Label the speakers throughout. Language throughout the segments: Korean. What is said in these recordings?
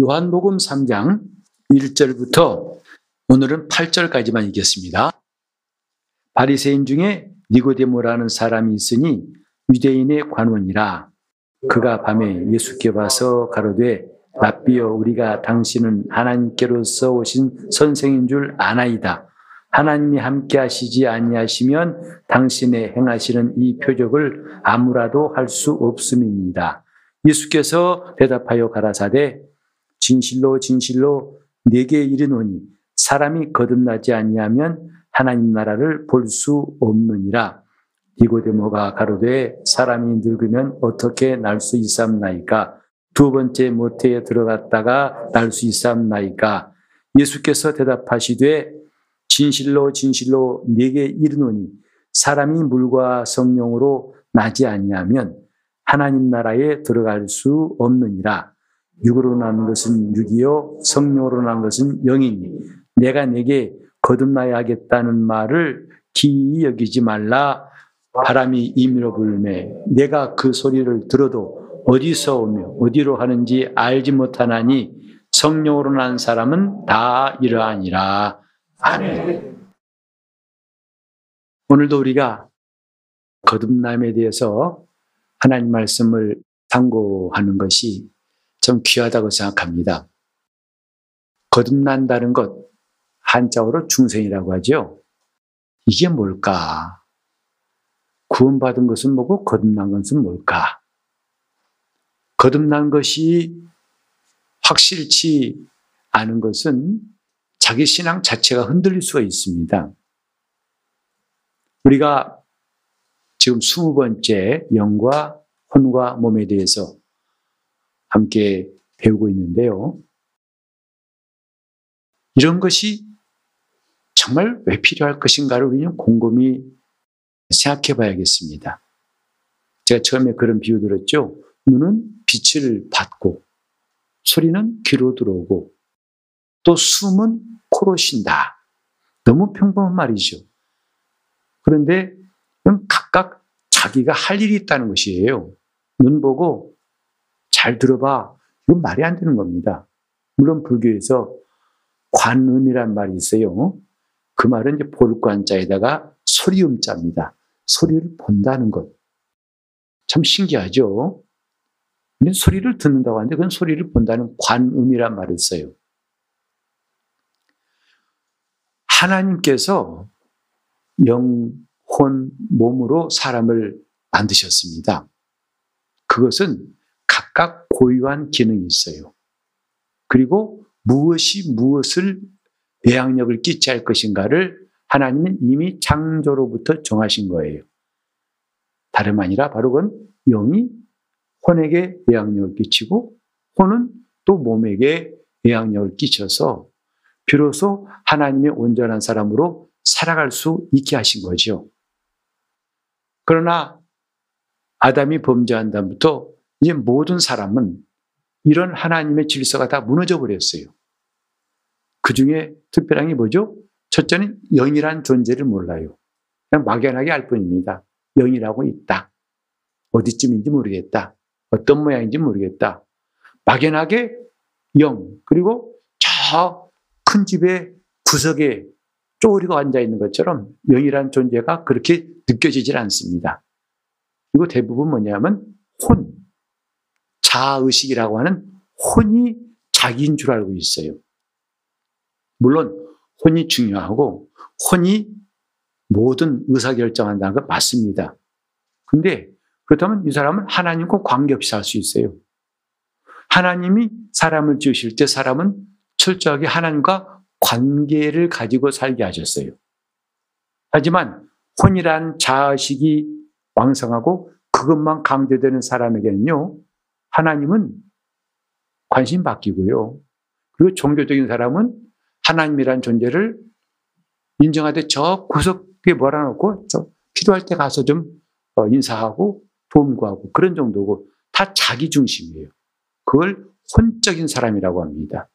Speaker 1: 요한복음 3장 1절부터 오늘은 8절까지만 읽겠습니다. 바리새인 중에 니고데모라는 사람이 있으니 유대인의 관원이라 그가 밤에 예수께 와서 가로되 라비여 우리가 당신은 하나님께로서 오신 선생인 줄 아나이다. 하나님이 함께 하시지 아니하시면 당신의 행하시는 이 표적을 아무라도 할 수 없음입니다. 예수께서 대답하여 가라사대 진실로 진실로 내게 이르노니 사람이 거듭나지 아니하면 하나님 나라를 볼 수 없느니라. 니고데모가 가로되 사람이 늙으면 어떻게 날 수 있삼나이까? 두 번째 모태에 들어갔다가 날 수 있삼나이까? 예수께서 대답하시되 진실로 진실로 네게 이르노니 사람이 물과 성령으로 나지 아니하면 하나님 나라에 들어갈 수 없느니라. 육으로 난 것은 육이요 성령으로 난 것은 영이니 내가 내게 거듭나야 하겠다는 말을 기이 여기지 말라. 바람이 임의로 불매 내가 그 소리를 들어도 어디서 오며 어디로 하는지 알지 못하나니 성령으로 난 사람은 다 이러하니라. 아멘. 오늘도 우리가 거듭남에 대해서 하나님 말씀을 상고하는 것이 좀 귀하다고 생각합니다. 거듭난다는 것, 한자어로 중생이라고 하죠. 이게 뭘까? 구원받은 것은 뭐고 거듭난 것은 뭘까? 거듭난 것이 확실치 않은 것은 자기 신앙 자체가 흔들릴 수가 있습니다. 우리가 지금 스무 번째 영과 혼과 몸에 대해서 함께 배우고 있는데요. 이런 것이 정말 왜 필요할 것인가를 우리는 곰곰이 생각해 봐야겠습니다. 제가 처음에 그런 비유 들었죠. 눈은 빛을 받고 소리는 귀로 들어오고 또 숨은 코로 쉰다. 너무 평범한 말이죠. 그런데 각각 자기가 할 일이 있다는 것이에요. 눈 보고 잘 들어봐. 이건 말이 안 되는 겁니다. 물론 불교에서 관음이란 말이 있어요. 그 말은 이제 볼관자에다가 소리음자입니다. 소리를 본다는 것. 참 신기하죠? 근데 소리를 듣는다고 하는데 그건 소리를 본다는 관음이란 말을 써요. 하나님께서 영, 혼, 몸으로 사람을 만드셨습니다. 그것은 각각 고유한 기능이 있어요. 그리고 무엇이 무엇을 영향력을 끼치할 것인가를 하나님은 이미 창조로부터 정하신 거예요. 다름 아니라 바로 그건 영이 혼에게 영향력을 끼치고 혼은 또 몸에게 영향력을 끼쳐서 비로소 하나님의 온전한 사람으로 살아갈 수 있게 하신 거죠. 그러나 아담이 범죄한 다음부터 이제 모든 사람은 이런 하나님의 질서가 다 무너져 버렸어요. 그 중에 특별한 게 뭐죠? 첫째는 영이란 존재를 몰라요. 그냥 막연하게 알 뿐입니다. 영이라고 있다. 어디쯤인지 모르겠다. 어떤 모양인지 모르겠다. 막연하게 영, 그리고 저 큰 집의 구석에 쪼그리고 앉아 있는 것처럼 영이란 존재가 그렇게 느껴지질 않습니다. 그리고 대부분 뭐냐면 혼, 자의식이라고 하는 혼이 자기인 줄 알고 있어요. 물론 혼이 중요하고 혼이 모든 의사결정한다는 건 맞습니다. 근데 그렇다면 이 사람은 하나님과 관계없이 살 수 있어요. 하나님이 사람을 지으실 때 사람은 철저하게 하나님과 관계를 가지고 살게 하셨어요. 하지만 혼이란 자식이 왕성하고 그것만 강조되는 사람에게는요, 하나님은 관심 바뀌고요. 그리고 종교적인 사람은 하나님이란 존재를 인정하되 저 구석에 몰아놓고 저 필요할 때 가서 좀 어, 인사하고 도움 구하고 그런 정도고 다 자기 중심이에요. 그걸 혼적인 사람이라고 합니다.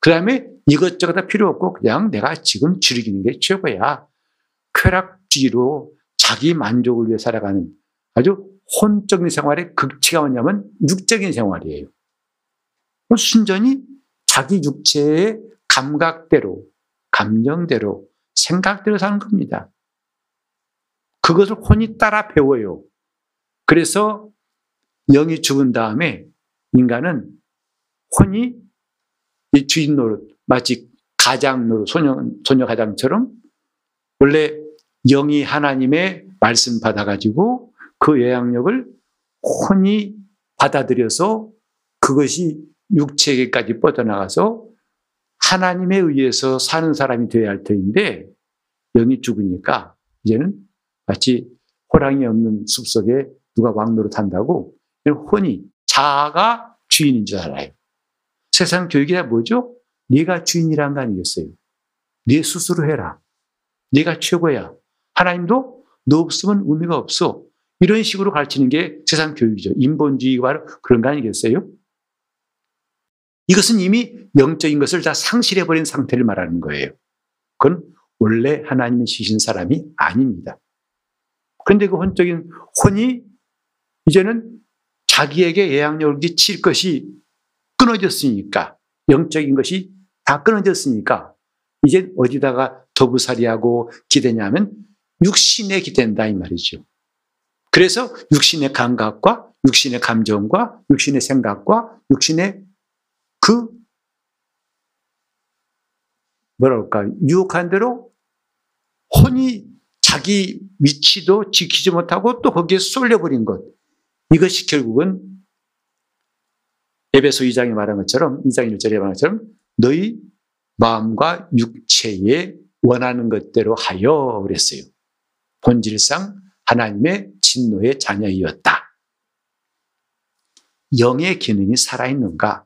Speaker 1: 그 다음에 이것저것 다 필요 없고 그냥 내가 지금 즐기는 게 최고야. 쾌락주의로 자기 만족을 위해 살아가는 아주 혼적인 생활의 극치가 뭐냐면 육적인 생활이에요. 순전히 자기 육체의 감각대로, 감정대로, 생각대로 사는 겁니다. 그것을 혼이 따라 배워요. 그래서 영이 죽은 다음에 인간은 혼이 이 주인 노릇, 마치 가장 노릇, 소녀, 소녀 가장처럼 원래 영이 하나님의 말씀 받아가지고 그 영향력을 혼이 받아들여서 그것이 육체에게까지 뻗어나가서 하나님에 의해서 사는 사람이 되어야 할 터인데 영이 죽으니까 이제는 마치 호랑이 없는 숲속에 누가 왕노릇 한다고 혼이 자아가 주인인 줄 알아요. 세상 교육이 다 뭐죠? 네가 주인이란 거 아니겠어요? 네 스스로 해라. 네가 최고야. 하나님도 너 없으면 의미가 없어. 이런 식으로 가르치는 게 세상 교육이죠. 인본주의가 바로 그런 거 아니겠어요? 이것은 이미 영적인 것을 다 상실해버린 상태를 말하는 거예요. 그건 원래 하나님이 주신 사람이 아닙니다. 그런데 그 혼적인 혼이 이제는 자기에게 예약력을 끼칠 것이 끊어졌으니까, 영적인 것이 다 끊어졌으니까, 이제 어디다가 더부살이하고 기대냐면 육신에 기댄다 이 말이죠. 그래서 육신의 감각과 육신의 감정과 육신의 생각과 육신의 그 뭐랄까 유혹한 대로 혼이 자기 위치도 지키지 못하고 또 거기에 쏠려버린 것 이것이 결국은 에베소 2장에 말한 것처럼 2장 1절에 말한 것처럼 너희 마음과 육체에 원하는 것대로 하여 그랬어요. 본질상 하나님의 진노의 자녀이었다. 영의 기능이 살아있는가?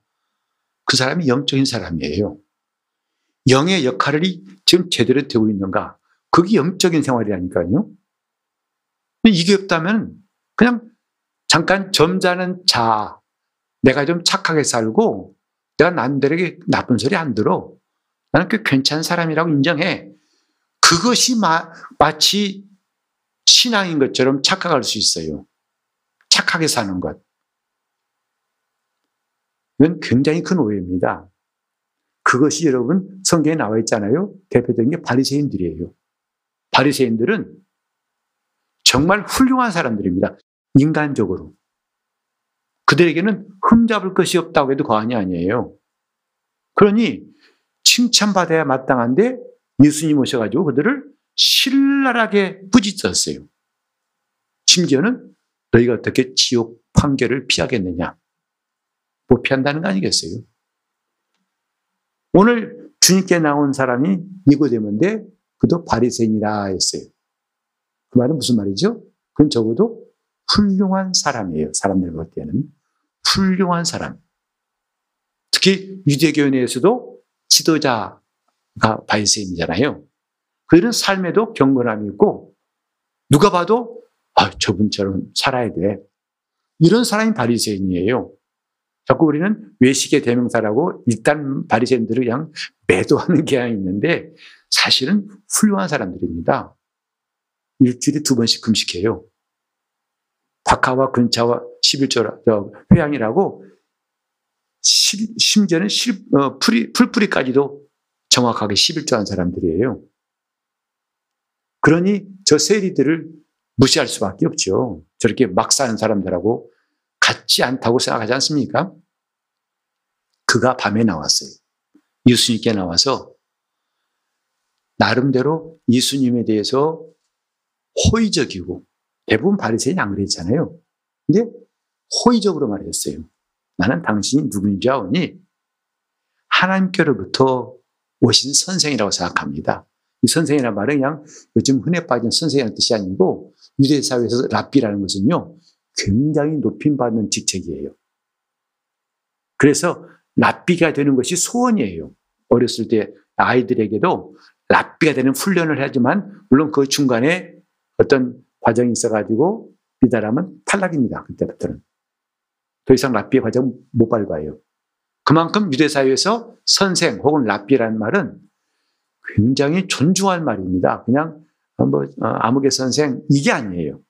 Speaker 1: 그 사람이 영적인 사람이에요. 영의 역할이 지금 제대로 되고 있는가? 그게 영적인 생활이라니까요. 이게 없다면 그냥 잠깐 점잖은 자, 내가 좀 착하게 살고 내가 남들에게 나쁜 소리 안 들어. 나는 꽤 괜찮은 사람이라고 인정해. 그것이 마, 마치 신앙인 것처럼 착각할 수 있어요. 착하게 사는 것. 이건 굉장히 큰 오해입니다. 그것이 여러분 성경에 나와 있잖아요. 대표적인 게 바리새인들이에요. 바리새인들은 정말 훌륭한 사람들입니다. 인간적으로. 그들에게는 흠잡을 것이 없다고 해도 과언이 아니에요. 그러니 칭찬받아야 마땅한데 예수님 오셔가지고 그들을 신랄하게 부딪혔어요. 심지어는 너희가 어떻게 지옥 판결을 피하겠느냐. 못 피한다는 거 아니겠어요? 오늘 주님께 나온 사람이 니고데모인데 그도 바리새인이라 했어요. 그 말은 무슨 말이죠? 그건 적어도 훌륭한 사람이에요. 사람들 볼 때는. 훌륭한 사람. 특히 유대교 내에서도 지도자가 바리새인이잖아요. 그들은 삶에도 경건함이 있고 누가 봐도 아, 저분처럼 살아야 돼. 이런 사람이 바리새인이에요. 자꾸 우리는 외식의 대명사라고 일단 바리새인들을 그냥 매도하는 경향이 있는데 사실은 훌륭한 사람들입니다. 일주일에 두 번씩 금식해요. 박하와 근차와 11조 회양이라고 심지어는 실, 어, 풀뿌리까지도 정확하게 11조 한 사람들이에요. 그러니 저 세리들을 무시할 수밖에 없죠. 저렇게 막 사는 사람들하고 같지 않다고 생각하지 않습니까? 그가 밤에 나왔어요. 예수님께 나와서 나름대로 예수님에 대해서 호의적이고 대부분 바리새인이 안 그랬잖아요. 근데 호의적으로 말했어요. 나는 당신이 누구인지 아오니 하나님께로부터 오신 선생이라고 생각합니다. 이 선생이라는 말은 그냥 요즘 흔해 빠진 선생이라는 뜻이 아니고 유대 사회에서 랍비라는 것은요 굉장히 높임 받는 직책이에요. 그래서 랍비가 되는 것이 소원이에요. 어렸을 때 아이들에게도 랍비가 되는 훈련을 하지만 물론 그 중간에 어떤 과정이 있어가지고 미달하면 탈락입니다. 그때부터는. 더 이상 랍비의 과정 못 밟아요. 그만큼 유대 사회에서 선생 혹은 랍비라는 말은 굉장히 존중할 말입니다. 그냥 뭐 어, 아무개 선생 이게 아니에요.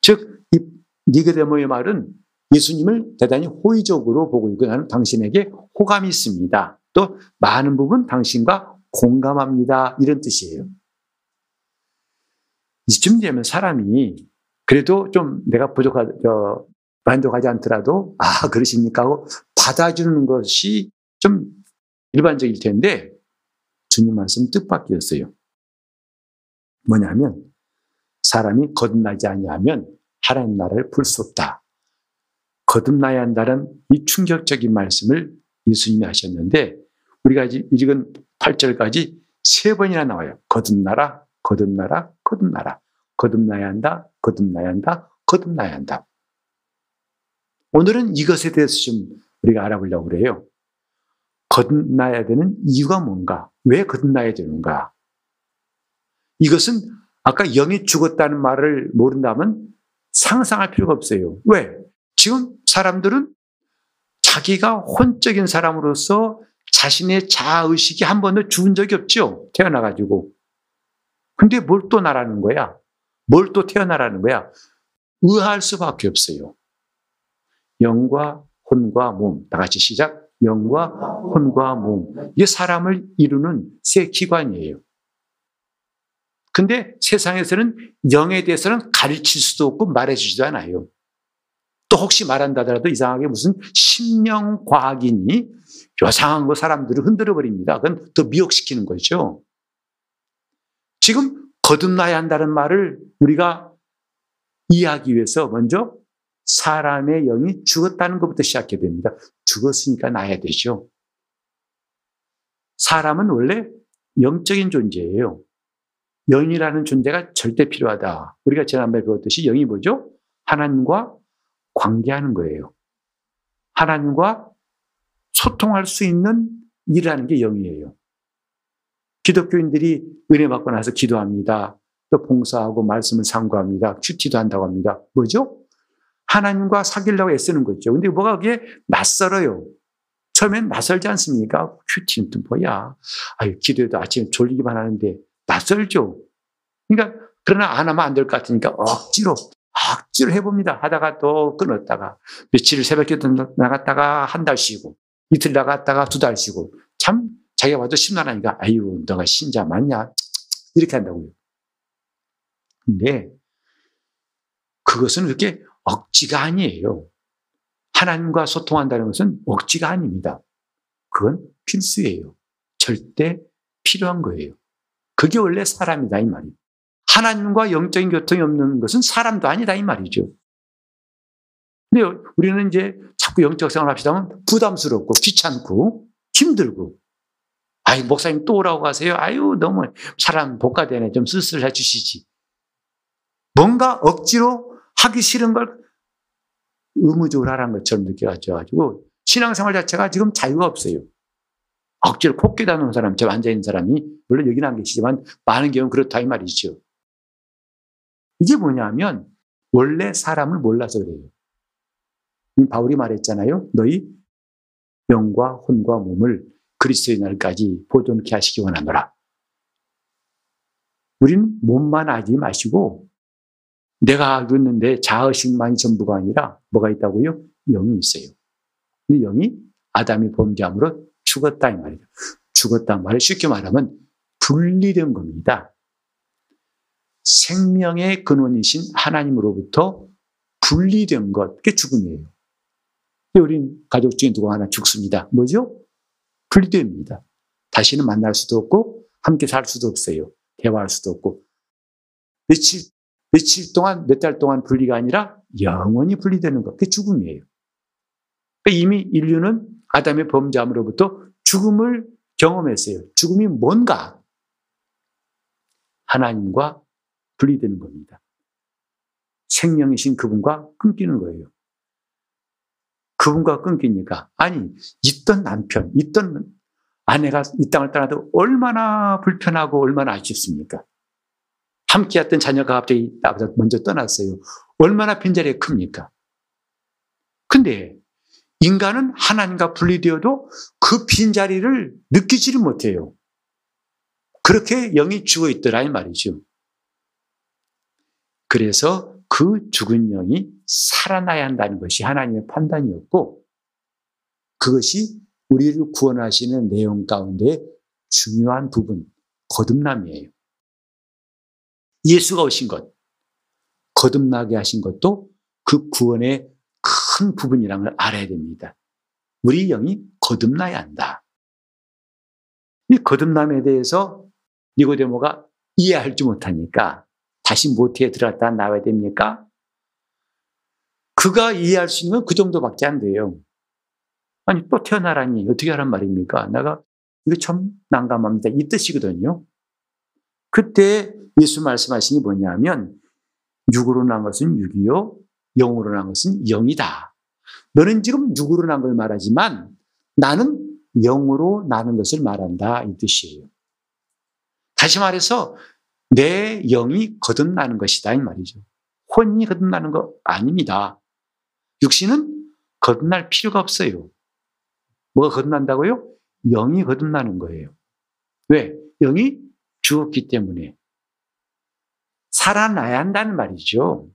Speaker 1: 즉, 이 니그데모의 말은 예수님을 대단히 호의적으로 보고 있고 나는 당신에게 호감이 있습니다. 또 많은 부분 당신과 공감합니다. 이런 뜻이에요. 이쯤 되면 사람이 그래도 좀 내가 부족하, 저, 만족하지 않더라도, 아, 그러십니까? 하고 받아주는 것이 좀 일반적일 텐데, 주님 말씀 뜻밖이었어요. 뭐냐면, 사람이 거듭나지 아니하면 하나님 나라를 볼 수 없다. 거듭나야 한다는 이 충격적인 말씀을 예수님이 하셨는데, 우리가 읽은 8절까지 세 번이나 나와요. 거듭나라, 거듭나라, 거듭나라. 거듭나야 한다, 거듭나야 한다, 거듭나야 한다. 오늘은 이것에 대해서 좀 우리가 알아보려고 그래요. 거듭나야 되는 이유가 뭔가? 왜 거듭나야 되는가? 이것은 아까 영이 죽었다는 말을 모른다면 상상할 필요가 없어요. 왜? 지금 사람들은 자기가 혼적인 사람으로서 자신의 자아의식이 한 번도 죽은 적이 없죠. 태어나가지고. 근데 뭘 또 나라는 거야? 뭘 또 태어나라는 거야? 의아할 수밖에 없어요. 영과 혼과 몸. 다 같이 시작. 영과 혼과 몸. 이게 사람을 이루는 세 기관이에요. 근데 세상에서는 영에 대해서는 가르칠 수도 없고 말해주지도 않아요. 또 혹시 말한다더라도 이상하게 무슨 심령과학이니 요상한 거 사람들을 흔들어 버립니다. 그건 더 미혹시키는 거죠. 지금 거듭나야 한다는 말을 우리가 이해하기 위해서 먼저 사람의 영이 죽었다는 것부터 시작해야 됩니다. 죽었으니까 나야 되죠. 사람은 원래 영적인 존재예요. 영이라는 존재가 절대 필요하다. 우리가 지난번에 배웠듯이 영이 뭐죠? 하나님과 관계하는 거예요. 하나님과 소통할 수 있는 일이라는 게 영이에요. 기독교인들이 은혜 받고 나서 기도합니다. 또 봉사하고 말씀을 상고합니다. 큐티도 한다고 합니다. 뭐죠? 하나님과 사귀려고 애쓰는 거죠. 근데 뭐가 그게 낯설어요. 처음엔 낯설지 않습니까? 큐티는 또 뭐야? 아유, 기도해도 아침에 졸리기만 하는데 낯설죠. 그러니까, 그러나 안 하면 안 될 것 같으니까 억지로, 억지로 해봅니다. 하다가 또 끊었다가, 며칠 새벽에 나갔다가 한 달 쉬고, 이틀 나갔다가 두 달 쉬고, 참 자기가 봐도 심란하니까, 아유, 너가 신자 맞냐? 이렇게 한다고요. 근데 그것은 그렇게 억지가 아니에요. 하나님과 소통한다는 것은 억지가 아닙니다. 그건 필수예요. 절대 필요한 거예요. 그게 원래 사람이다, 이 말이에요. 하나님과 영적인 교통이 없는 것은 사람도 아니다, 이 말이죠. 근데 우리는 이제 자꾸 영적 생활 합시다 하면 부담스럽고 귀찮고 힘들고 아이, 목사님 또 오라고 가세요? 아유, 너무 사람 복가되네. 좀 쓸쓸해 주시지. 뭔가 억지로 하기 싫은 걸 의무적으로 하라는 것처럼 느껴가지고 신앙생활 자체가 지금 자유가 없어요. 억지로 콧기다 놓은 사람, 저 앉아있는 사람이 물론 여기는 안 계시지만 많은 경우는 그렇다 이 말이죠. 이게 뭐냐면 원래 사람을 몰라서 그래요. 바울이 말했잖아요. 너희 영과 혼과 몸을 그리스도의 날까지 보존케 하시기 원하노라. 우리는 몸만 알지 마시고 내가 알고 있는데 자의식만이 전부가 아니라 뭐가 있다고요? 영이 있어요. 근데 영이 아담이 범죄함으로 죽었다 이 말이죠. 죽었다 말을 쉽게 말하면 분리된 겁니다. 생명의 근원이신 하나님으로부터 분리된 것, 그게 죽음이에요. 우린 가족 중에 누가 하나 죽습니다. 뭐죠? 분리됩니다. 다시는 만날 수도 없고 함께 살 수도 없어요. 대화할 수도 없고 며칠 며칠 동안 몇 달 동안 분리가 아니라 영원히 분리되는 것. 그게 죽음이에요. 그러니까 이미 인류는 아담의 범죄함으로부터 죽음을 경험했어요. 죽음이 뭔가 하나님과 분리되는 겁니다. 생명이신 그분과 끊기는 거예요. 그분과 끊기니까 아니 있던 남편, 있던 아내가 이 땅을 떠나도 얼마나 불편하고 얼마나 아쉽습니까? 함께 했던 자녀가 갑자기 먼저 떠났어요. 얼마나 빈자리가 큽니까? 근데 인간은 하나님과 분리되어도 그 빈자리를 느끼지를 못해요. 그렇게 영이 죽어 있더라 이 말이죠. 그래서 그 죽은 영이 살아나야 한다는 것이 하나님의 판단이었고 그것이 우리를 구원하시는 내용 가운데 중요한 부분, 거듭남이에요. 예수가 오신 것, 거듭나게 하신 것도 그 구원의 큰 부분이라는 걸 알아야 됩니다. 우리 영이 거듭나야 한다. 이 거듭남에 대해서 니고데모가 이해할지 못하니까 다시 모태에 들어갔다 나와야 됩니까? 그가 이해할 수 있는 건 그 정도밖에 안 돼요. 아니 또 태어나라니 어떻게 하란 말입니까? 내가 이거 참 난감합니다. 이 뜻이거든요. 그때 예수 말씀하신 게 뭐냐면 육으로 난 것은 육이요 영으로 난 것은 영이다. 너는 지금 육으로 난 걸 말하지만 나는 영으로 나는 것을 말한다 이 뜻이에요. 다시 말해서 내 영이 거듭나는 것이다 이 말이죠. 혼이 거듭나는 거 아닙니다. 육신은 거듭날 필요가 없어요. 뭐가 거듭난다고요? 영이 거듭나는 거예요. 왜? 영이 죽었기 때문에. 살아나야 한다는 말이죠.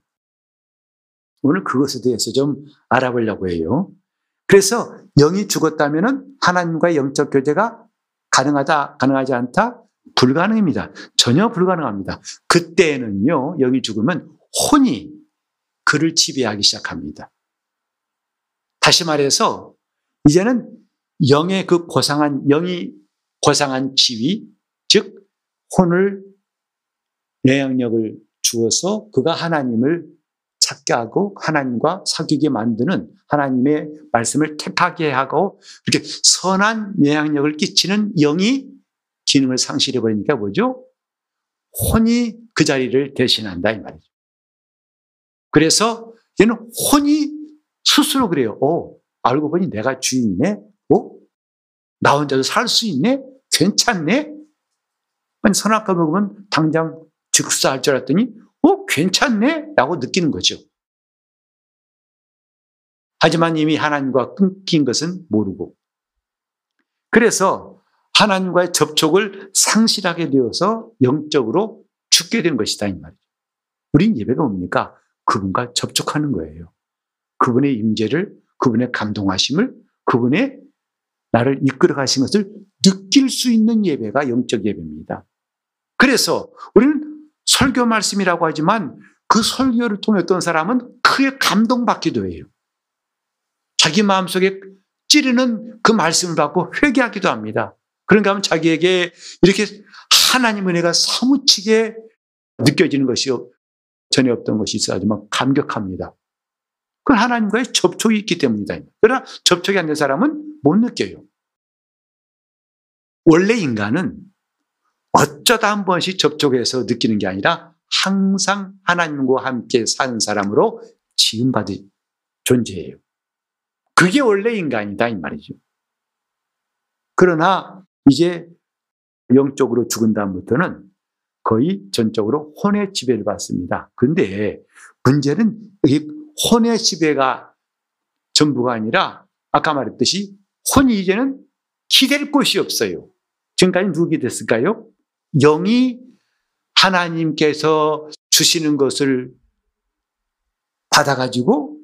Speaker 1: 오늘 그것에 대해서 좀 알아보려고 해요. 그래서 영이 죽었다면 하나님과의 영적 교제가 가능하다, 가능하지 않다? 불가능입니다. 전혀 불가능합니다. 그때는요, 영이 죽으면 혼이 그를 지배하기 시작합니다. 다시 말해서 이제는 영의 그 고상한 영이 고상한 지위, 즉 혼을 영향력을 주어서 그가 하나님을 찾게 하고 하나님과 사귀게 만드는 하나님의 말씀을 택하게 하고 이렇게 선한 영향력을 끼치는 영이 기능을 상실해 버리니까 뭐죠? 혼이 그 자리를 대신한다 이 말이죠. 그래서 얘는 혼이 스스로 그래요. 어, 알고 보니 내가 주인이네. 어? 나 혼자도 살 수 있네? 괜찮네? 아니, 선악과 먹으면 당장 즉사할 줄 알았더니, 어, 괜찮네? 라고 느끼는 거죠. 하지만 이미 하나님과 끊긴 것은 모르고. 그래서 하나님과의 접촉을 상실하게 되어서 영적으로 죽게 된 것이다, 이 말이죠. 우린 예배가 뭡니까? 그분과 접촉하는 거예요. 그분의 임재를, 그분의 감동하심을, 그분의 나를 이끌어 가신 것을 느낄 수 있는 예배가 영적 예배입니다. 그래서 우리는 설교 말씀이라고 하지만 그 설교를 통해 어떤 사람은 크게 감동받기도 해요. 자기 마음속에 찌르는 그 말씀을 받고 회개하기도 합니다. 그런가 하면 자기에게 이렇게 하나님 은혜가 사무치게 느껴지는 것이 전혀 없던 것이 있어야지만 감격합니다. 그건 하나님과의 접촉이 있기 때문이다. 그러나 접촉이 안 된 사람은 못 느껴요. 원래 인간은 어쩌다 한 번씩 접촉해서 느끼는 게 아니라 항상 하나님과 함께 사는 사람으로 지음받은 존재예요. 그게 원래 인간이다 이 말이죠. 그러나 이제 영적으로 죽은 다음부터는 거의 전적으로 혼의 지배를 받습니다. 그런데 문제는 이 혼의 지배가 전부가 아니라 아까 말했듯이 혼이 이제는 기댈 곳이 없어요. 지금까지 누구 기댔을까요? 영이 하나님께서 주시는 것을 받아가지고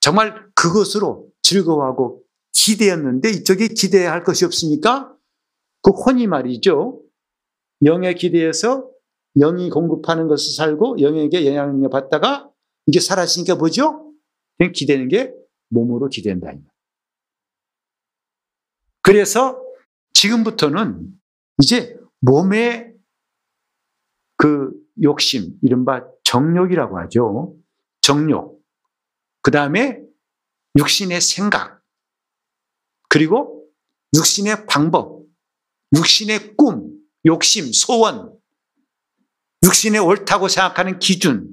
Speaker 1: 정말 그것으로 즐거워하고 기대였는데 이쪽에 기대할 것이 없으니까 그 혼이 말이죠. 영에 기대해서 영이 공급하는 것을 살고 영에게 영향력 받다가 이게 사라지니까 뭐죠? 기대는 게 몸으로 기댄다. 그래서 지금부터는 이제 몸의 그 욕심, 이른바 정욕이라고 하죠. 정욕. 그 다음에 육신의 생각. 그리고 육신의 방법. 육신의 꿈, 욕심, 소원. 육신의 옳다고 생각하는 기준.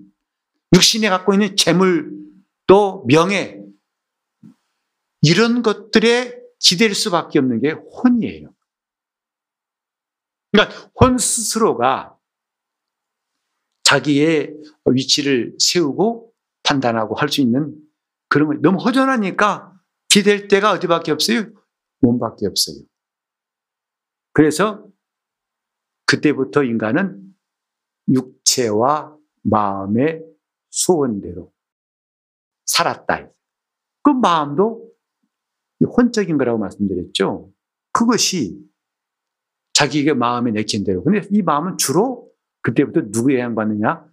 Speaker 1: 육신에 갖고 있는 재물, 또 명예. 이런 것들에 기댈 수밖에 없는 게 혼이에요. 그러니까 혼 스스로가 자기의 위치를 세우고 판단하고 할 수 있는 그런 거 너무 허전하니까 기댈 데가 어디밖에 없어요? 몸밖에 없어요. 그래서 그때부터 인간은 육체와 마음의 소원대로 살았다. 그 마음도 혼적인 거라고 말씀드렸죠. 그것이 자기의 마음에 내킨 대로. 근데 이 마음은 주로 그때부터 누구 영향받느냐?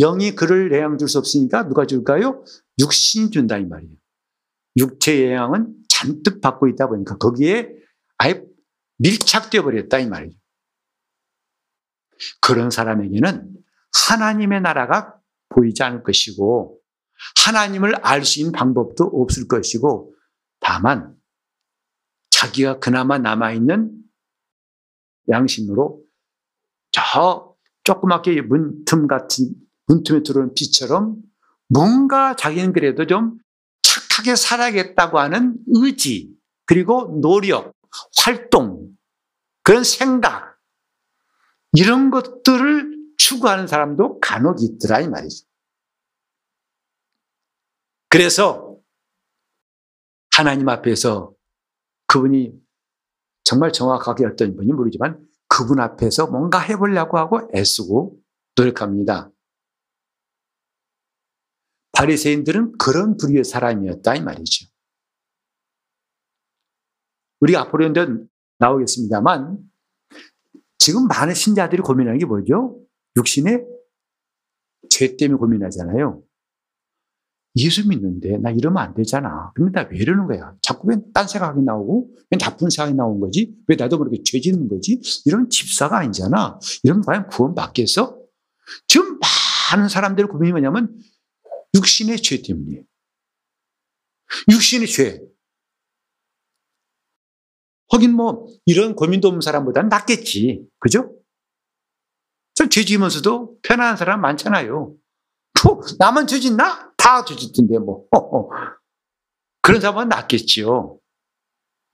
Speaker 1: 영, 이 그를 영향 줄 수 없으니까 누가 줄까요? 육신이 준다 이 말이에요. 육체의 영향은 잔뜩 받고 있다 보니까 거기에 아예 밀착되어 버렸다 이 말이죠. 그런 사람에게는 하나님의 나라가 보이지 않을 것이고 하나님을 알 수 있는 방법도 없을 것이고 다만 자기가 그나마 남아있는 양심으로 저 조그맣게 문틈 같은 문틈에 들어오는 빛처럼 뭔가 자기는 그래도 좀 착하게 살아야겠다고 하는 의지 그리고 노력, 활동, 그런 생각 이런 것들을 추구하는 사람도 간혹 있더라 이 말이죠. 그래서 하나님 앞에서 그분이 정말 정확하게 어떤 분이 모르지만 그분 앞에서 뭔가 해보려고 하고 애쓰고 노력합니다. 바리새인들은 그런 부류의 사람이었다 이 말이죠. 우리가 앞으로 나오겠습니다만 지금 많은 신자들이 고민하는 게 뭐죠? 육신의 죄 때문에 고민하잖아요. 예수 믿는데 나 이러면 안 되잖아. 근데 나 왜 이러는 거야? 자꾸 왜 딴 생각이 나오고 왜 나쁜 생각이 나온 거지? 왜 나도 모르게 죄 짓는 거지? 이런 집사가 아니잖아. 이러면 과연 구원 받겠어? 지금 많은 사람들의 고민이 뭐냐면 육신의 죄 때문이에요. 육신의 죄. 하긴 뭐 이런 고민도 없는 사람보다는 낫겠지. 그죠? 죄 지으면서도 편안한 사람 많잖아요. 나만 죄 짓나? 다죄 짓던데 뭐. 그런 사람은 낫겠지요.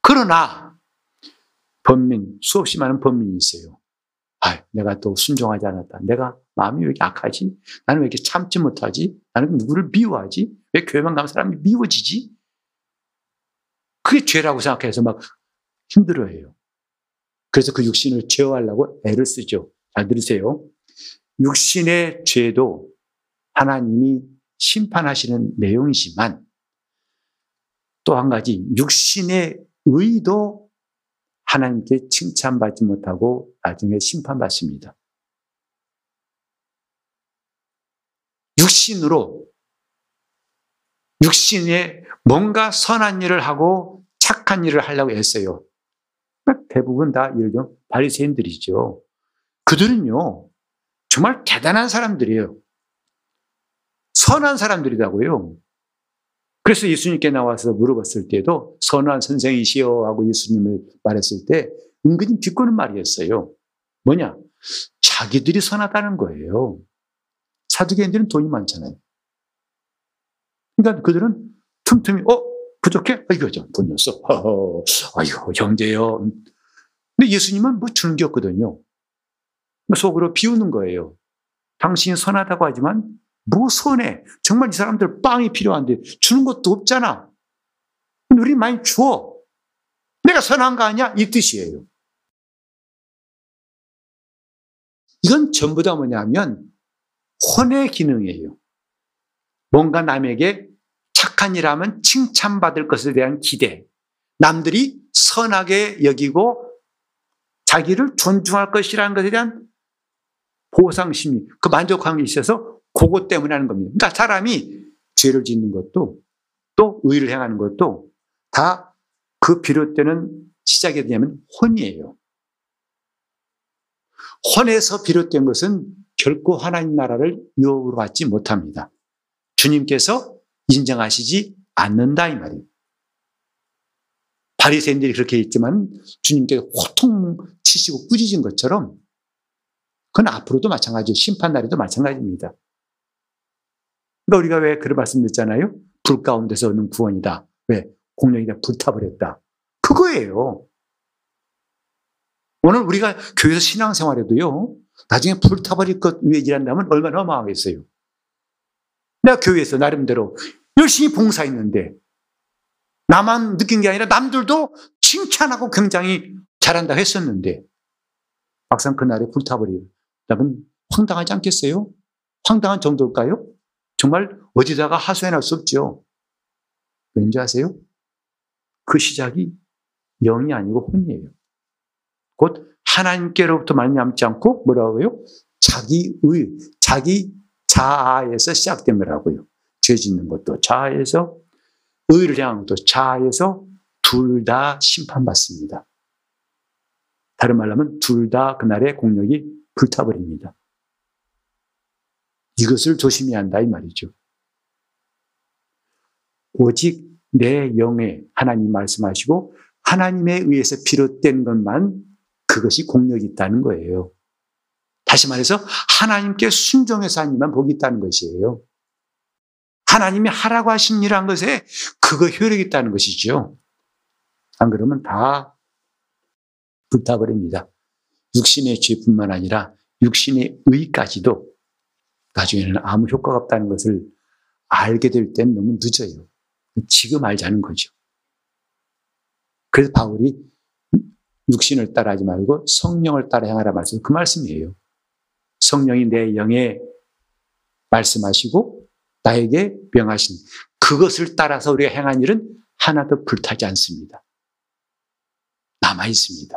Speaker 1: 그러나 범민, 수없이 많은 범민이 있어요. 아, 내가 또 순종하지 않았다. 내가 마음이 왜 이렇게 악하지? 나는 왜 이렇게 참지 못하지? 나는 누구를 미워하지? 왜 교회만 가면 사람이 미워지지? 그게 죄라고 생각해서 막 힘들어해요. 그래서 그 육신을 제어하려고 애를 쓰죠. 잘 들으세요. 육신의 죄도 하나님이 심판하시는 내용이지만 또 한 가지 육신의 의도 하나님께 칭찬받지 못하고 나중에 심판받습니다. 육신으로 육신에 뭔가 선한 일을 하고 착한 일을 하려고 했어요. 대부분 다 예를 들면 바리새인들이죠. 그들은요 정말 대단한 사람들이에요. 선한 사람들이라고요. 그래서 예수님께 나와서 물어봤을 때도 선한 선생이시여 하고 예수님을 말했을 때 은근히 비꼬는 말이었어요. 뭐냐? 자기들이 선하다는 거예요. 사두개인들은 돈이 많잖아요. 그러니까 그들은 틈틈이 어 부족해? 아이고 돈 줬어. 아이고 형제요. 근데 예수님은 뭐 주는 게 없거든요. 속으로 비우는 거예요. 당신이 선하다고 하지만 뭐 손해? 정말 이 사람들 빵이 필요한데 주는 것도 없잖아. 우리 많이 줘. 내가 선한 거 아니야? 이 뜻이에요. 이건 전부 다 뭐냐면 혼의 기능이에요. 뭔가 남에게 착한 일 하면 칭찬받을 것에 대한 기대. 남들이 선하게 여기고 자기를 존중할 것이라는 것에 대한 보상 심리, 그 만족감이 있어서 그것 때문에 하는 겁니다. 그러니까 사람이 죄를 짓는 것도 또 의를 행하는 것도 다 그 비롯되는 시작이 되냐면 혼이에요. 혼에서 비롯된 것은 결코 하나님 나라를 유업으로 받지 못합니다. 주님께서 인정하시지 않는다 이 말이에요. 바리새인들이 그렇게 했지만 주님께서 호통 치시고 꾸짖은 것처럼 그건 앞으로도 마찬가지예요. 심판 날에도 마찬가지입니다. 그러니까 우리가 왜 그런 말씀드렸잖아요. 불 가운데서 얻는 구원이다. 왜? 공룡이 다 불타버렸다. 그거예요. 오늘 우리가 교회에서 신앙생활에도요. 나중에 불타버릴 것 위해 일한다면 얼마나 어마하겠어요. 내가 교회에서 나름대로 열심히 봉사했는데 나만 느낀 게 아니라 남들도 칭찬하고 굉장히 잘한다 했었는데 막상 그날에 불타버리면 황당하지 않겠어요? 황당한 정도일까요? 정말 어디다가 하소연할 수 없죠. 왠지 아세요? 그 시작이 영이 아니고 혼이에요. 곧 하나님께로부터 말미암지 않고 뭐라고요? 자기 의 자기 자아에서 시작된 거라고요. 죄 짓는 것도 자아에서 의를 향한 것도 자아에서 둘 다 심판받습니다. 다른 말로 하면 둘 다 그날의 공력이 불타버립니다. 이것을 조심해야 한다 이 말이죠. 오직 내 영에 하나님 말씀하시고 하나님에 의해서 비롯된 것만 그것이 공력이 있다는 거예요. 다시 말해서 하나님께 순종해서 하니만 복이 있다는 것이에요. 하나님이 하라고 하신 일한 것에 그거 효력이 있다는 것이죠. 안 그러면 다 불타버립니다. 육신의 죄뿐만 아니라 육신의 의까지도 나중에는 아무 효과가 없다는 것을 알게 될 땐 너무 늦어요. 지금 알자는 거죠. 그래서 바울이 육신을 따라하지 말고 성령을 따라 행하라 말씀 그 말씀이에요. 성령이 내 영에 말씀하시고 나에게 명하신 그것을 따라서 우리가 행한 일은 하나도 불타지 않습니다. 남아 있습니다.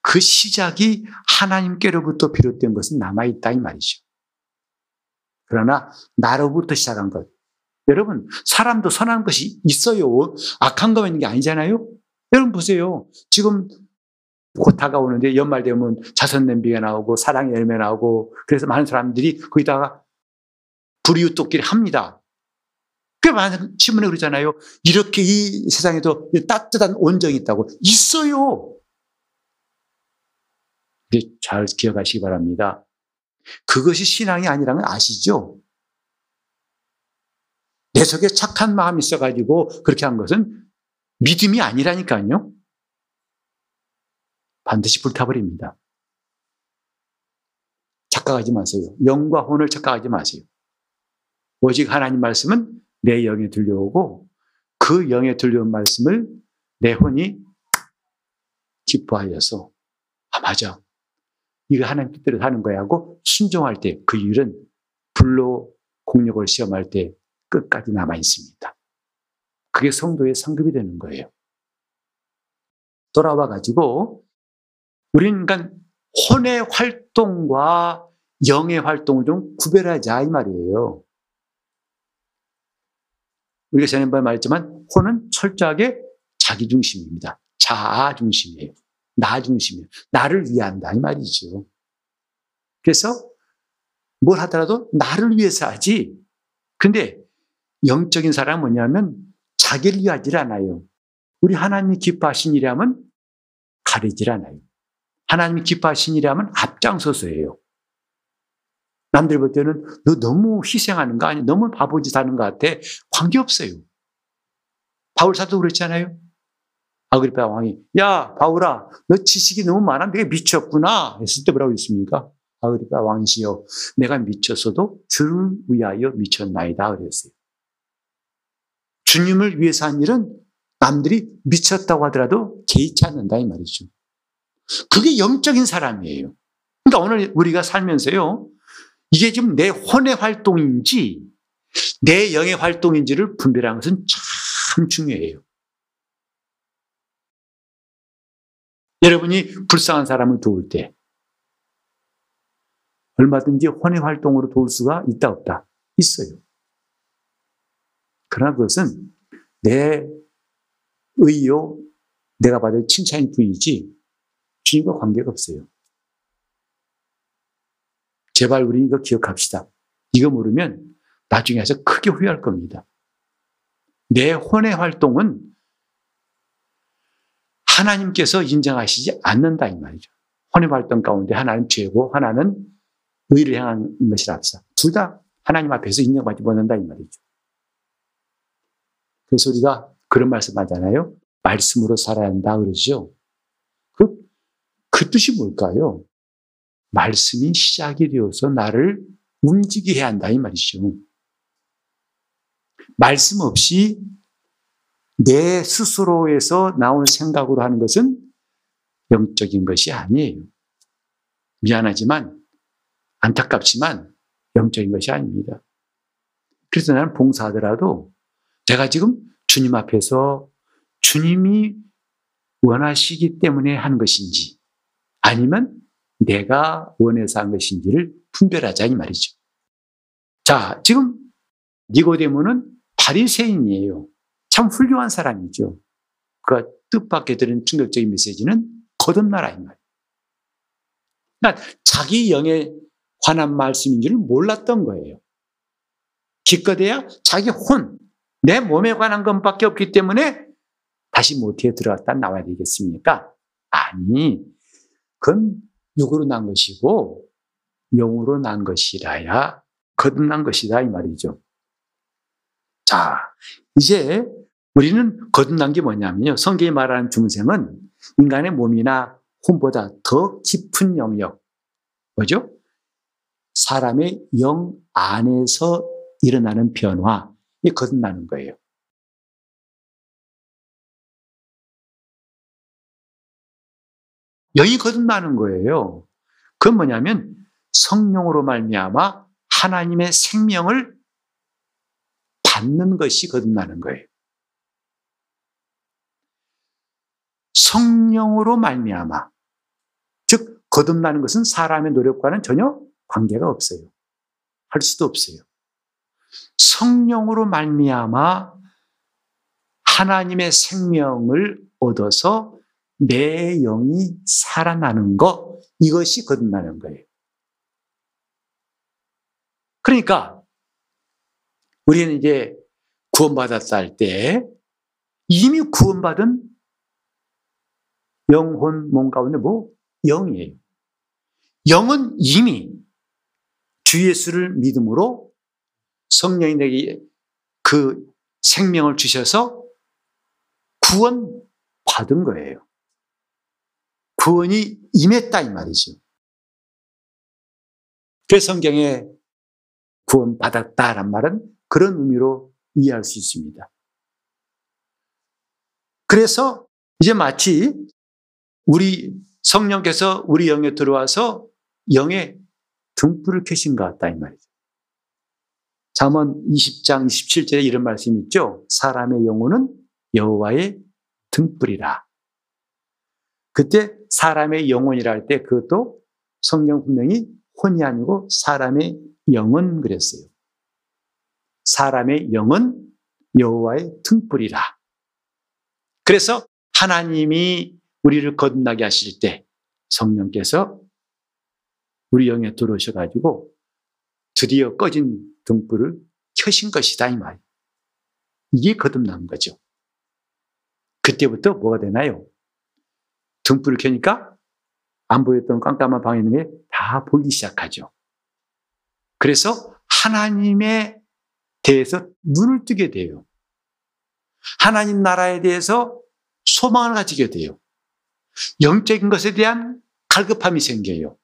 Speaker 1: 그 시작이 하나님께로부터 비롯된 것은 남아 있다 이 말이죠. 그러나 나로부터 시작한 것. 여러분, 사람도 선한 것이 있어요. 악한 거만 있는 게 아니잖아요. 여러분 보세요. 지금 곧 다가오는데 연말 되면 자선 냄비가 나오고 사랑의 열매 나오고 그래서 많은 사람들이 거기다가 불이웃돕기를 합니다. 꽤 많은 신문에 그러잖아요. 이렇게 이 세상에도 따뜻한 온정이 있다고 있어요. 잘 기억하시기 바랍니다. 그것이 신앙이 아니라는 걸 아시죠? 내 속에 착한 마음이 있어가지고 그렇게 한 것은 믿음이 아니라니까요. 반드시 불타버립니다. 착각하지 마세요. 영과 혼을 착각하지 마세요. 오직 하나님 말씀은 내 영에 들려오고 그 영에 들려온 말씀을 내 혼이 기뻐하여서 아 맞아 이거 하나님 뜻대로 하는 거야 하고 순종할 때 그 일은 불로 공력을 시험할 때 끝까지 남아 있습니다. 그게 성도의 상급이 되는 거예요. 돌아와 가지고 우리는 그러니까 혼의 활동과 영의 활동을 좀 구별하자 이 말이에요. 우리가 지난번에 말했지만 혼은 철저하게 자기 중심입니다. 자아 중심이에요. 나 중심이에요. 나를 위한다 이 말이죠. 그래서 뭘 하더라도 나를 위해서 하지. 근데 영적인 사람은 뭐냐면 자기를 위하지 않아요. 우리 하나님이 기뻐하신 일이라면 가리질 않아요. 하나님이 기뻐하신 일이라면 앞장서서 해요. 남들 볼 때는 너 너무 희생하는 거 아니야? 너무 바보짓 하는 것 같아. 관계없어요. 바울 사도 그랬잖아요. 아그리파 왕이 야 바울아 너 지식이 너무 많아 내가 미쳤구나 했을 때 뭐라고 했습니까? 아그리파 왕이시여 내가 미쳤어도 주를 위하여 미쳤나이다 그랬어요. 주님을 위해서 한 일은 남들이 미쳤다고 하더라도 개의치 않는다 이 말이죠. 그게 영적인 사람이에요. 그러니까 오늘 우리가 살면서요 이게 지금 내 혼의 활동인지 내 영의 활동인지를 분별하는 것은 참 중요해요. 여러분이 불쌍한 사람을 도울 때 얼마든지 혼의 활동으로 도울 수가 있다 없다 있어요. 그러나 그것은 내 의요 내가 받을 칭찬일 뿐이지 주님과 관계가 없어요. 제발 우리 이거 기억합시다. 이거 모르면 나중에 해서 크게 후회할 겁니다. 내 혼의 활동은 하나님께서 인정하시지 않는다 이 말이죠. 혼의 활동 가운데 하나는 죄고 하나는 의를 향한 것이라 합시다. 둘 다 하나님 앞에서 인정받지 못한다 이 말이죠. 그래서 우리가 그런 말씀 하잖아요. 말씀으로 살아야 한다 그러죠. 그, 그 뜻이 뭘까요? 말씀이 시작이 되어서 나를 움직이게 해야 한다 이 말이죠. 말씀 없이 내 스스로에서 나온 생각으로 하는 것은 영적인 것이 아니에요. 미안하지만 안타깝지만 영적인 것이 아닙니다. 그래서 나는 봉사하더라도 내가 지금 주님 앞에서 주님이 원하시기 때문에 하는 것인지 아니면 내가 원해서 한 것인지를 분별하자 이 말이죠. 자, 지금 니고데모는 바리새인이에요. 참 훌륭한 사람이죠. 그가 뜻밖의 들은 충격적인 메시지는 거듭나라 이 말이에요. 그러니까 자기 영에 관한 말씀인 줄 몰랐던 거예요. 기껏해야 자기 혼, 내 몸에 관한 것밖에 없기 때문에 다시 모태에 들어갔다 나와야 되겠습니까? 아니, 그건 육으로 난 것이고 영으로 난 것이라야 거듭난 것이다 이 말이죠. 자, 이제 우리는 거듭난 게 뭐냐면요. 성경이 말하는 중생은 인간의 몸이나 혼보다 더 깊은 영역, 뭐죠? 사람의 영 안에서 일어나는 변화, 이 거듭나는 거예요. 영이 거듭나는 거예요. 그건 뭐냐면 성령으로 말미암아 하나님의 생명을 받는 것이 거듭나는 거예요. 성령으로 말미암아 즉 거듭나는 것은 사람의 노력과는 전혀 관계가 없어요. 할 수도 없어요. 성령으로 말미암아 하나님의 생명을 얻어서 내 영이 살아나는 것 이것이 거듭나는 거예요. 그러니까 우리는 이제 구원받았다 할 때 이미 구원받은 영혼 몸 가운데 뭐 영이에요. 영은 이미 주 예수를 믿음으로 성령이 내게 그 생명을 주셔서 구원 받은 거예요. 구원이 임했다 이 말이죠. 그 성경에 구원 받았다란 말은 그런 의미로 이해할 수 있습니다. 그래서 이제 마치 우리 성령께서 우리 영에 들어와서 영에 등불을 켜신 것 같다 이 말이죠. 잠언 20장 27절에 이런 말씀이 있죠. 사람의 영혼은 여호와의 등불이라. 그때 사람의 영혼이라 할 때 그것도 성경 분명히 혼이 아니고 사람의 영은 그랬어요. 사람의 영은 여호와의 등불이라. 그래서 하나님이 우리를 거듭나게 하실 때 성령께서 우리 영에 들어오셔 가지고 드디어 꺼진 등불을 켜신 것이다 이 말. 이게 거듭난 거죠. 그때부터 뭐가 되나요? 등불을 켜니까 안 보였던 깜깜한 방에 있는 게 다 보이기 시작하죠. 그래서 하나님에 대해서 눈을 뜨게 돼요. 하나님 나라에 대해서 소망을 가지게 돼요. 영적인 것에 대한 갈급함이 생겨요.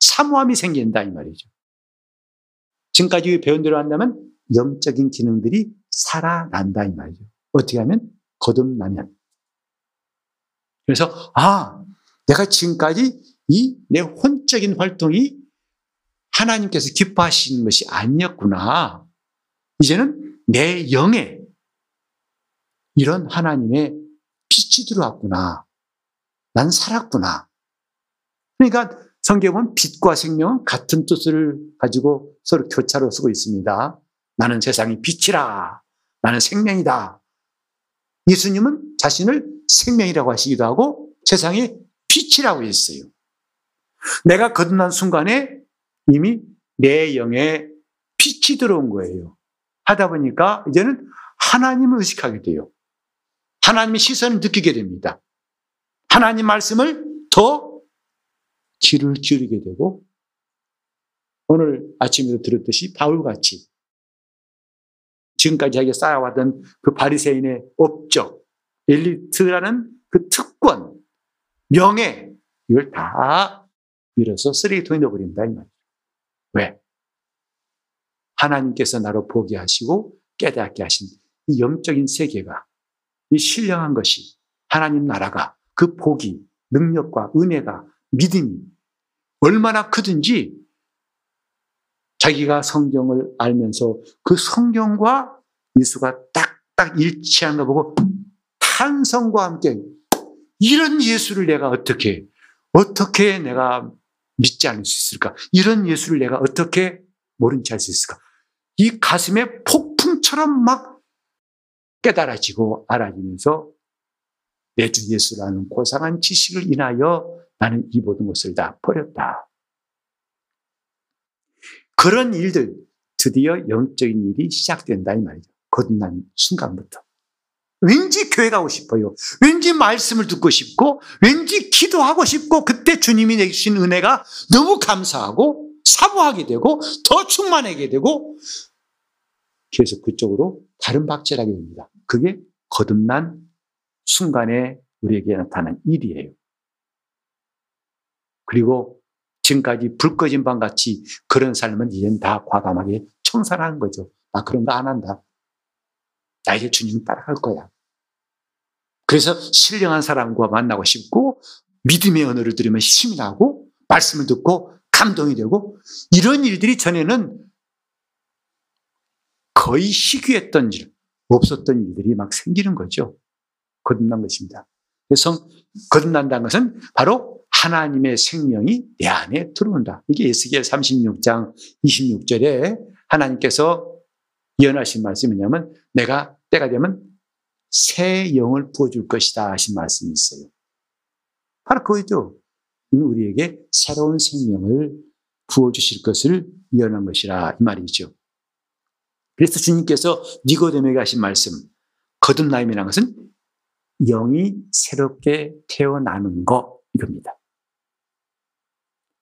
Speaker 1: 사모함이 생긴다 이 말이죠. 지금까지 배운 대로 한다면 영적인 기능들이 살아난다 이 말이죠. 어떻게 하면 거듭나면. 그래서 아 내가 지금까지 이 내 혼적인 활동이 하나님께서 기뻐하시는 것이 아니었구나. 이제는 내 영에 이런 하나님의 빛이 들어왔구나. 난 살았구나. 그러니까 성경은 빛과 생명은 같은 뜻을 가지고 서로 교차로 쓰고 있습니다. 나는 세상의 빛이라. 나는 생명이다. 예수님은 자신을 생명이라고 하시기도 하고 세상의 빛이라고 했어요. 내가 거듭난 순간에 이미 내 영에 빛이 들어온 거예요. 하다 보니까 이제는 하나님을 의식하게 돼요. 하나님의 시선을 느끼게 됩니다. 하나님 말씀을 더 귀를 기울이게 되고 오늘 아침에도 들었듯이 바울같이 지금까지 자기가 쌓아왔던 그 바리새인의 업적, 엘리트라는 그 특권, 명예 이걸 다 밀어서 쓰레기통에 넣어버린다 이 말이죠. 왜? 하나님께서 나로 보게 하시고 깨닫게 하신 이 영적인 세계가 이 신령한 것이 하나님 나라가 그 복이 능력과 은혜가 믿음이 얼마나 크든지 자기가 성경을 알면서 그 성경과 예수가 딱딱 일치하는 거 보고 탄성과 함께 이런 예수를 내가 어떻게, 어떻게 내가 믿지 않을 수 있을까? 이런 예수를 내가 어떻게 모른 채 할 수 있을까? 이 가슴에 폭풍처럼 막 깨달아지고 알아지면서 내 주 예수라는 고상한 지식을 인하여 나는 이 모든 것을 다 버렸다. 그런 일들, 드디어 영적인 일이 시작된다 이 말이죠. 거듭난 순간부터. 왠지 교회 가고 싶어요. 왠지 말씀을 듣고 싶고, 왠지 기도하고 싶고, 그때 주님이 내주신 은혜가 너무 감사하고, 사모하게 되고, 더 충만하게 되고, 계속 그쪽으로 다른 박질하게 됩니다. 그게 거듭난 순간에 우리에게 나타난 일이에요. 그리고 지금까지 불 꺼진 방 같이 그런 삶은 이젠 다 과감하게 청산하는 거죠. 나 그런 거 안 한다. 나 이제 주님 따라갈 거야. 그래서 신령한 사람과 만나고 싶고 믿음의 언어를 들으면 힘이 나고 말씀을 듣고 감동이 되고 이런 일들이 전에는 거의 희귀했던 일, 없었던 일들이 막 생기는 거죠. 거듭난 것입니다. 그래서 거듭난다는 것은 바로 하나님의 생명이 내 안에 들어온다. 이게 에스겔 36장 26절에 하나님께서 예언하신 말씀이 뭐냐면 내가 때가 되면 새 영을 부어줄 것이다 하신 말씀이 있어요. 바로 그거죠. 우리에게 새로운 생명을 부어주실 것을 예언한 것이라 이 말이죠. 그래서 주님께서 니고데에게 하신 말씀, 거듭남이라는 것은 영이 새롭게 태어나는 것 이겁니다.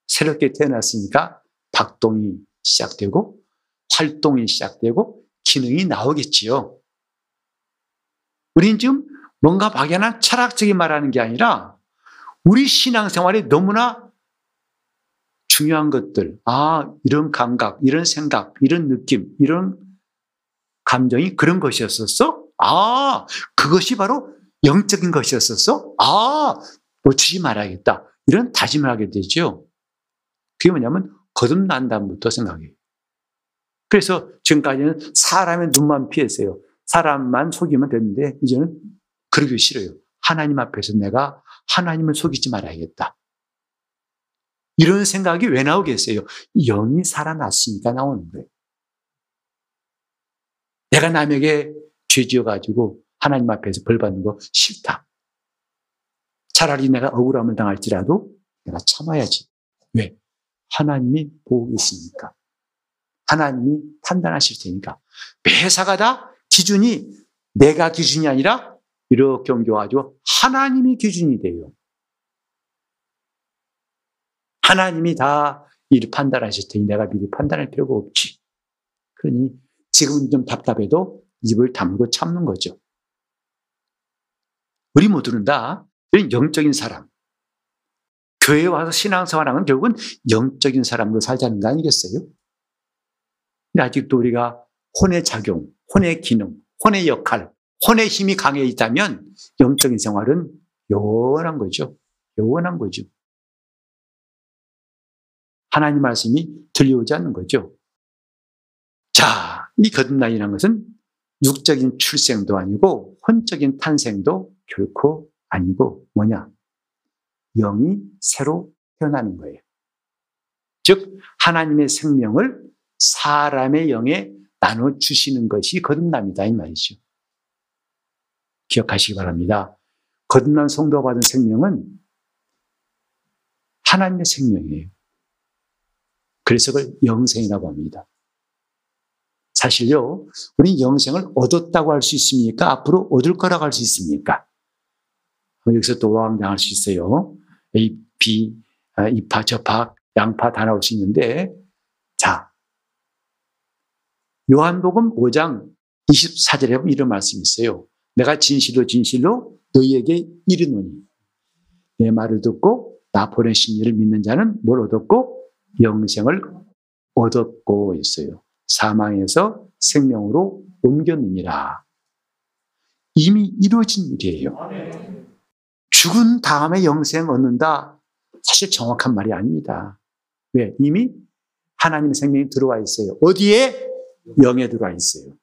Speaker 1: 새롭게 태어났으니까 박동이 시작되고 활동이 시작되고 기능이 나오겠지요. 우린 지금 뭔가 막연한 철학적인 말하는 게 아니라 우리 신앙생활에 너무나 중요한 것들, 아, 이런 감각, 이런 생각, 이런 느낌, 이런 감정이 그런 것이었었어? 아, 그것이 바로 영적인 것이었었어? 아, 놓치지 말아야겠다. 이런 다짐을 하게 되죠. 그게 뭐냐면 거듭난 다음부터 생각해요. 그래서 지금까지는 사람의 눈만 피했어요. 사람만 속이면 되는데 이제는 그러기 싫어요. 하나님 앞에서 내가 하나님을 속이지 말아야겠다. 이런 생각이 왜 나오겠어요? 영이 살아났으니까 나오는 거예요. 내가 남에게 죄 지어가지고 하나님 앞에서 벌 받는 거 싫다. 차라리 내가 억울함을 당할지라도 내가 참아야지. 왜? 하나님이 보고 계시니까. 하나님이 판단하실 테니까. 매사가 다 기준이 내가 기준이 아니라 이렇게 옮겨가지고 하나님이 기준이 돼요. 하나님이 다 일을 판단하실 테니 내가 미리 판단할 필요가 없지. 그러니 지금은 좀 답답해도 입을 다물고 참는 거죠. 우리 모두는 다 영적인 사람. 교회에 와서 신앙생활하면 결국은 영적인 사람으로 살자는 거 아니겠어요? 근데 아직도 우리가 혼의 작용, 혼의 기능, 혼의 역할, 혼의 힘이 강해 있다면 영적인 생활은 요원한 거죠. 요원한 거죠. 하나님 말씀이 들려오지 않는 거죠. 자, 이 거듭남이라는 것은 육적인 출생도 아니고 혼적인 탄생도 결코 아니고 뭐냐? 영이 새로 태어나는 거예요. 즉, 하나님의 생명을 사람의 영에 나눠주시는 것이 거듭남이다, 이 말이죠. 기억하시기 바랍니다. 거듭난 성도가 받은 생명은 하나님의 생명이에요. 그래서 그걸 영생이라고 합니다. 사실요, 우리 영생을 얻었다고 할 수 있습니까? 앞으로 얻을 거라고 할 수 있습니까? 여기서 또 왕당할 수 있어요. A, B, 아, 이파, 저파, 양파 다 나올 수 있는데, 자, 요한복음 5장 24절에 보면 이런 말씀이 있어요. 내가 진실로 진실로 너희에게 이르노니 내 말을 듣고 나 보내신 이를 믿는 자는 뭘 얻었고 영생을 얻었고 있어요. 사망에서 생명으로 옮겼느니라. 이미 이루어진 일이에요. 죽은 다음에 영생 얻는다? 사실 정확한 말이 아닙니다. 왜? 이미 하나님의 생명이 들어와 있어요. 어디에? 영에 들어와 있어요.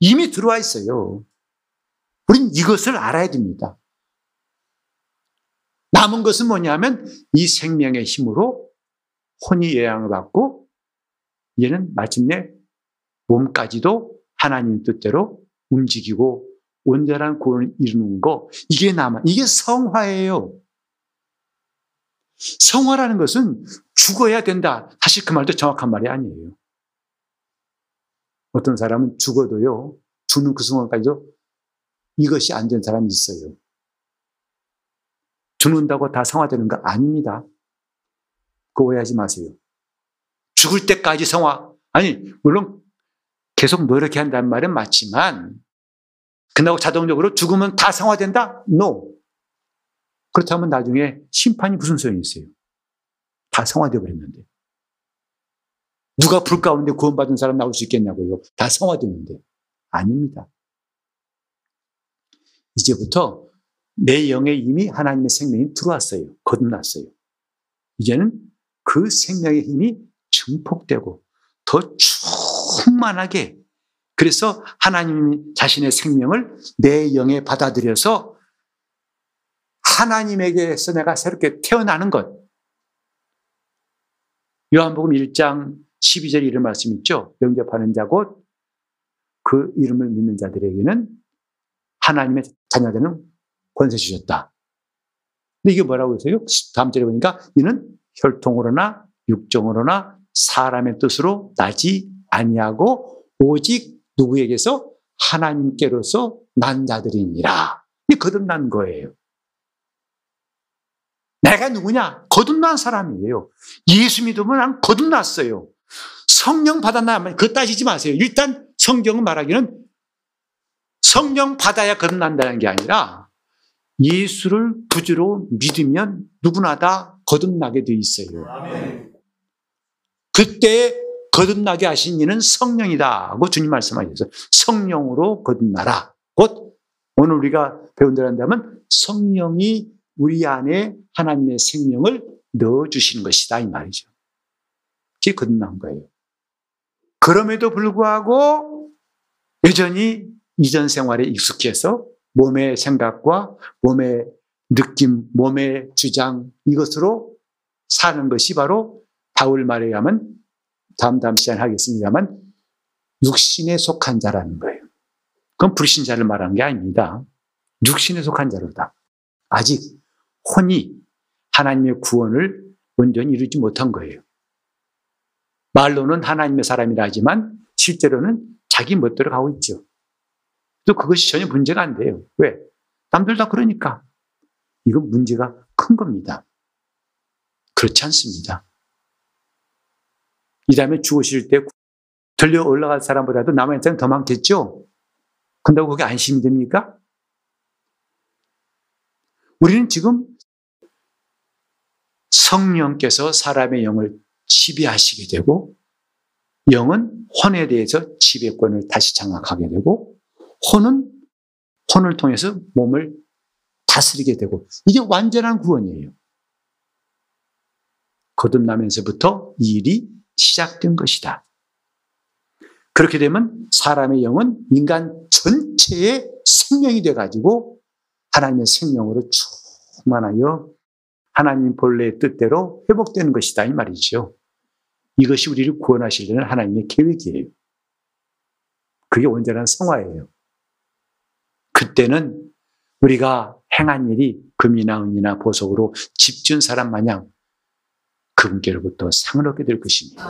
Speaker 1: 이미 들어와 있어요. 우린 이것을 알아야 됩니다. 남은 것은 뭐냐면 이 생명의 힘으로 혼이 예양을 받고 얘는 마침내 몸까지도 하나님 뜻대로 움직이고 온전한 구원을 이루는 거 이게 남아 이게 성화예요. 성화라는 것은 죽어야 된다. 사실 그 말도 정확한 말이 아니에요. 어떤 사람은 죽어도요, 죽는 그 순간까지도 이것이 안 된 사람이 있어요. 죽는다고 다 성화되는 거 아닙니다. 그거 오해하지 마세요. 죽을 때까지 성화. 아니, 물론 계속 노력해야 한다는 말은 맞지만, 끝나고 자동적으로 죽으면 다 성화된다? No. 그렇다면 나중에 심판이 무슨 소용이 있어요? 다 성화되어 버렸는데. 누가 불 가운데 구원받은 사람 나올 수 있겠냐고요. 다 성화됐는데. 아닙니다. 이제부터 내 영에 이미 하나님의 생명이 들어왔어요. 거듭났어요. 이제는 그 생명의 힘이 증폭되고 더 충만하게 그래서 하나님 자신의 생명을 내 영에 받아들여서 하나님에게서 내가 새롭게 태어나는 것. 요한복음 1장 12절 이런 말씀 있죠. 영접하는 자고 그 이름을 믿는 자들에게는 하나님의 자녀되는 권세 주셨다. 근데 이게 뭐라고 했어요? 다음 절에 보니까 이는 혈통으로나 육정으로나 사람의 뜻으로 나지 아니하고 오직 누구에게서 하나님께로서 난 자들이니라. 이 거듭난 거예요. 내가 누구냐? 거듭난 사람이에요. 예수 믿으면 난 거듭났어요. 성령 받았나? 그거 따지지 마세요. 일단 성경은 말하기는 성령 받아야 거듭난다는 게 아니라 예수를 구주로 믿으면 누구나 다 거듭나게 돼 있어요. 그때 거듭나게 하신 이는 성령이다. 고 주님 말씀하셔서 성령으로 거듭나라. 곧 오늘 우리가 배운 대로 한다면 성령이 우리 안에 하나님의 생명을 넣어주시는 것이다. 이 말이죠. 그게 거듭난 거예요. 그럼에도 불구하고 여전히 이전 생활에 익숙해서 몸의 생각과 몸의 느낌, 몸의 주장 이것으로 사는 것이 바로 바울 말에 의하면 다음 다음 시간에 하겠습니다만 육신에 속한 자라는 거예요. 그건 불신자를 말하는 게 아닙니다. 육신에 속한 자로다. 아직 혼이 하나님의 구원을 온전히 이루지 못한 거예요. 말로는 하나님의 사람이라 하지만 실제로는 자기 멋대로 가고 있죠. 또 그것이 전혀 문제가 안 돼요. 왜? 남들 다 그러니까. 이건 문제가 큰 겁니다. 그렇지 않습니다. 이 다음에 죽으실 때 들려 올라갈 사람보다도 남의 인생 더 많겠죠? 근데 그게 안심이 됩니까? 우리는 지금 성령께서 사람의 영을 지배하시게 되고 영은 혼에 대해서 지배권을 다시 장악하게 되고 혼은 혼을 통해서 몸을 다스리게 되고 이게 완전한 구원이에요. 거듭나면서부터 이 일이 시작된 것이다. 그렇게 되면 사람의 영은 인간 전체의 생명이 돼가지고 하나님의 생명으로 충만하여 하나님 본래의 뜻대로 회복되는 것이다. 이 말이죠. 이것이 우리를 구원하시려는 하나님의 계획이에요. 그게 온전한 성화예요. 그때는 우리가 행한 일이 금이나 은이나 보석으로 집준 사람 마냥 그분께로부터 상을 얻게 될 것입니다.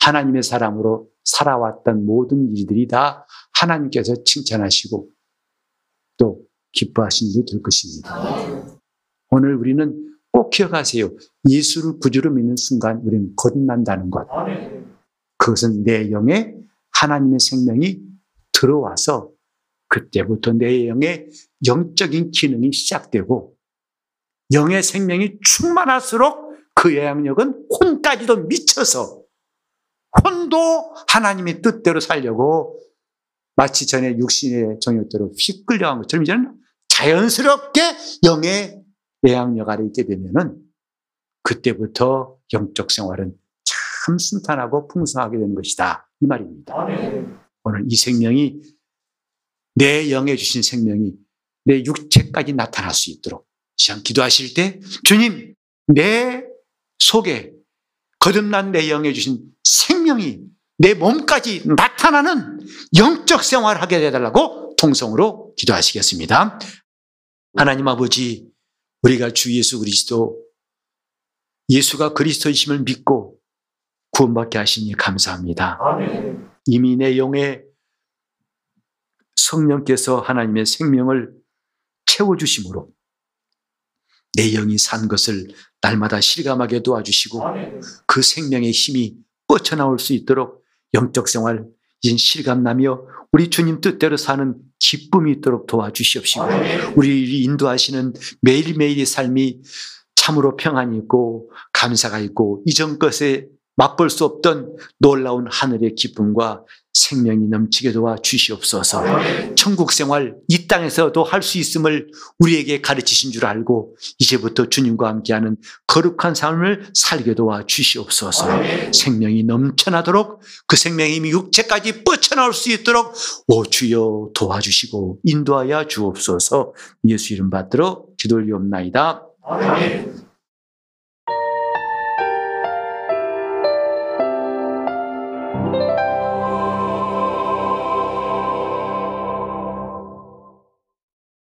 Speaker 1: 하나님의 사람으로 살아왔던 모든 일들이 다 하나님께서 칭찬하시고 또 기뻐하신 일이 될 것입니다. 오늘 우리는 꼭 기억하세요. 예수를 구주로 믿는 순간 우리는 거듭난다는 것. 그것은 내 영에 하나님의 생명이 들어와서 그때부터 내 영의 영적인 기능이 시작되고 영의 생명이 충만할수록 그 영향력은 혼까지도 미쳐서 혼도 하나님의 뜻대로 살려고 마치 전에 육신의 정욕대로 휙 끌려간 것처럼 이제는 자연스럽게 영의 예양력 아래 있게 되면은 그때부터 영적 생활은 참 순탄하고 풍성하게 되는 것이다. 이 말입니다. 오늘 이 생명이 내 영에 주신 생명이 내 육체까지 나타날 수 있도록 시간 기도하실 때 주님 내 속에 거듭난 내 영에 주신 생명이 내 몸까지 나타나는 영적 생활을 하게 해달라고 통성으로 기도하시겠습니다. 하나님 아버지, 우리가 주 예수 그리스도, 예수가 그리스도이심을 믿고 구원받게 하시니 감사합니다. 이미 내 영에 성령께서 하나님의 생명을 채워주심으로 내 영이 산 것을 날마다 실감하게 도와주시고 그 생명의 힘이 뻗쳐나올 수 있도록 영적 생활 인 실감나며 우리 주님 뜻대로 사는 기쁨이 있도록 도와주시옵시고 우리를 인도하시는 매일매일의 삶이 참으로 평안이 있고 감사가 있고 이전 것에 맛볼 수 없던 놀라운 하늘의 기쁨과 생명이 넘치게 도와 주시옵소서. 천국 생활 이 땅에서도 할 수 있음을 우리에게 가르치신 줄 알고 이제부터 주님과 함께하는 거룩한 삶을 살게 도와 주시옵소서. 생명이 넘쳐나도록 그 생명의 힘이 육체까지 뻗쳐나올 수 있도록 오 주여 도와주시고 인도하여 주옵소서. 예수 이름 받들어 기도 올리옵나이다. 아멘.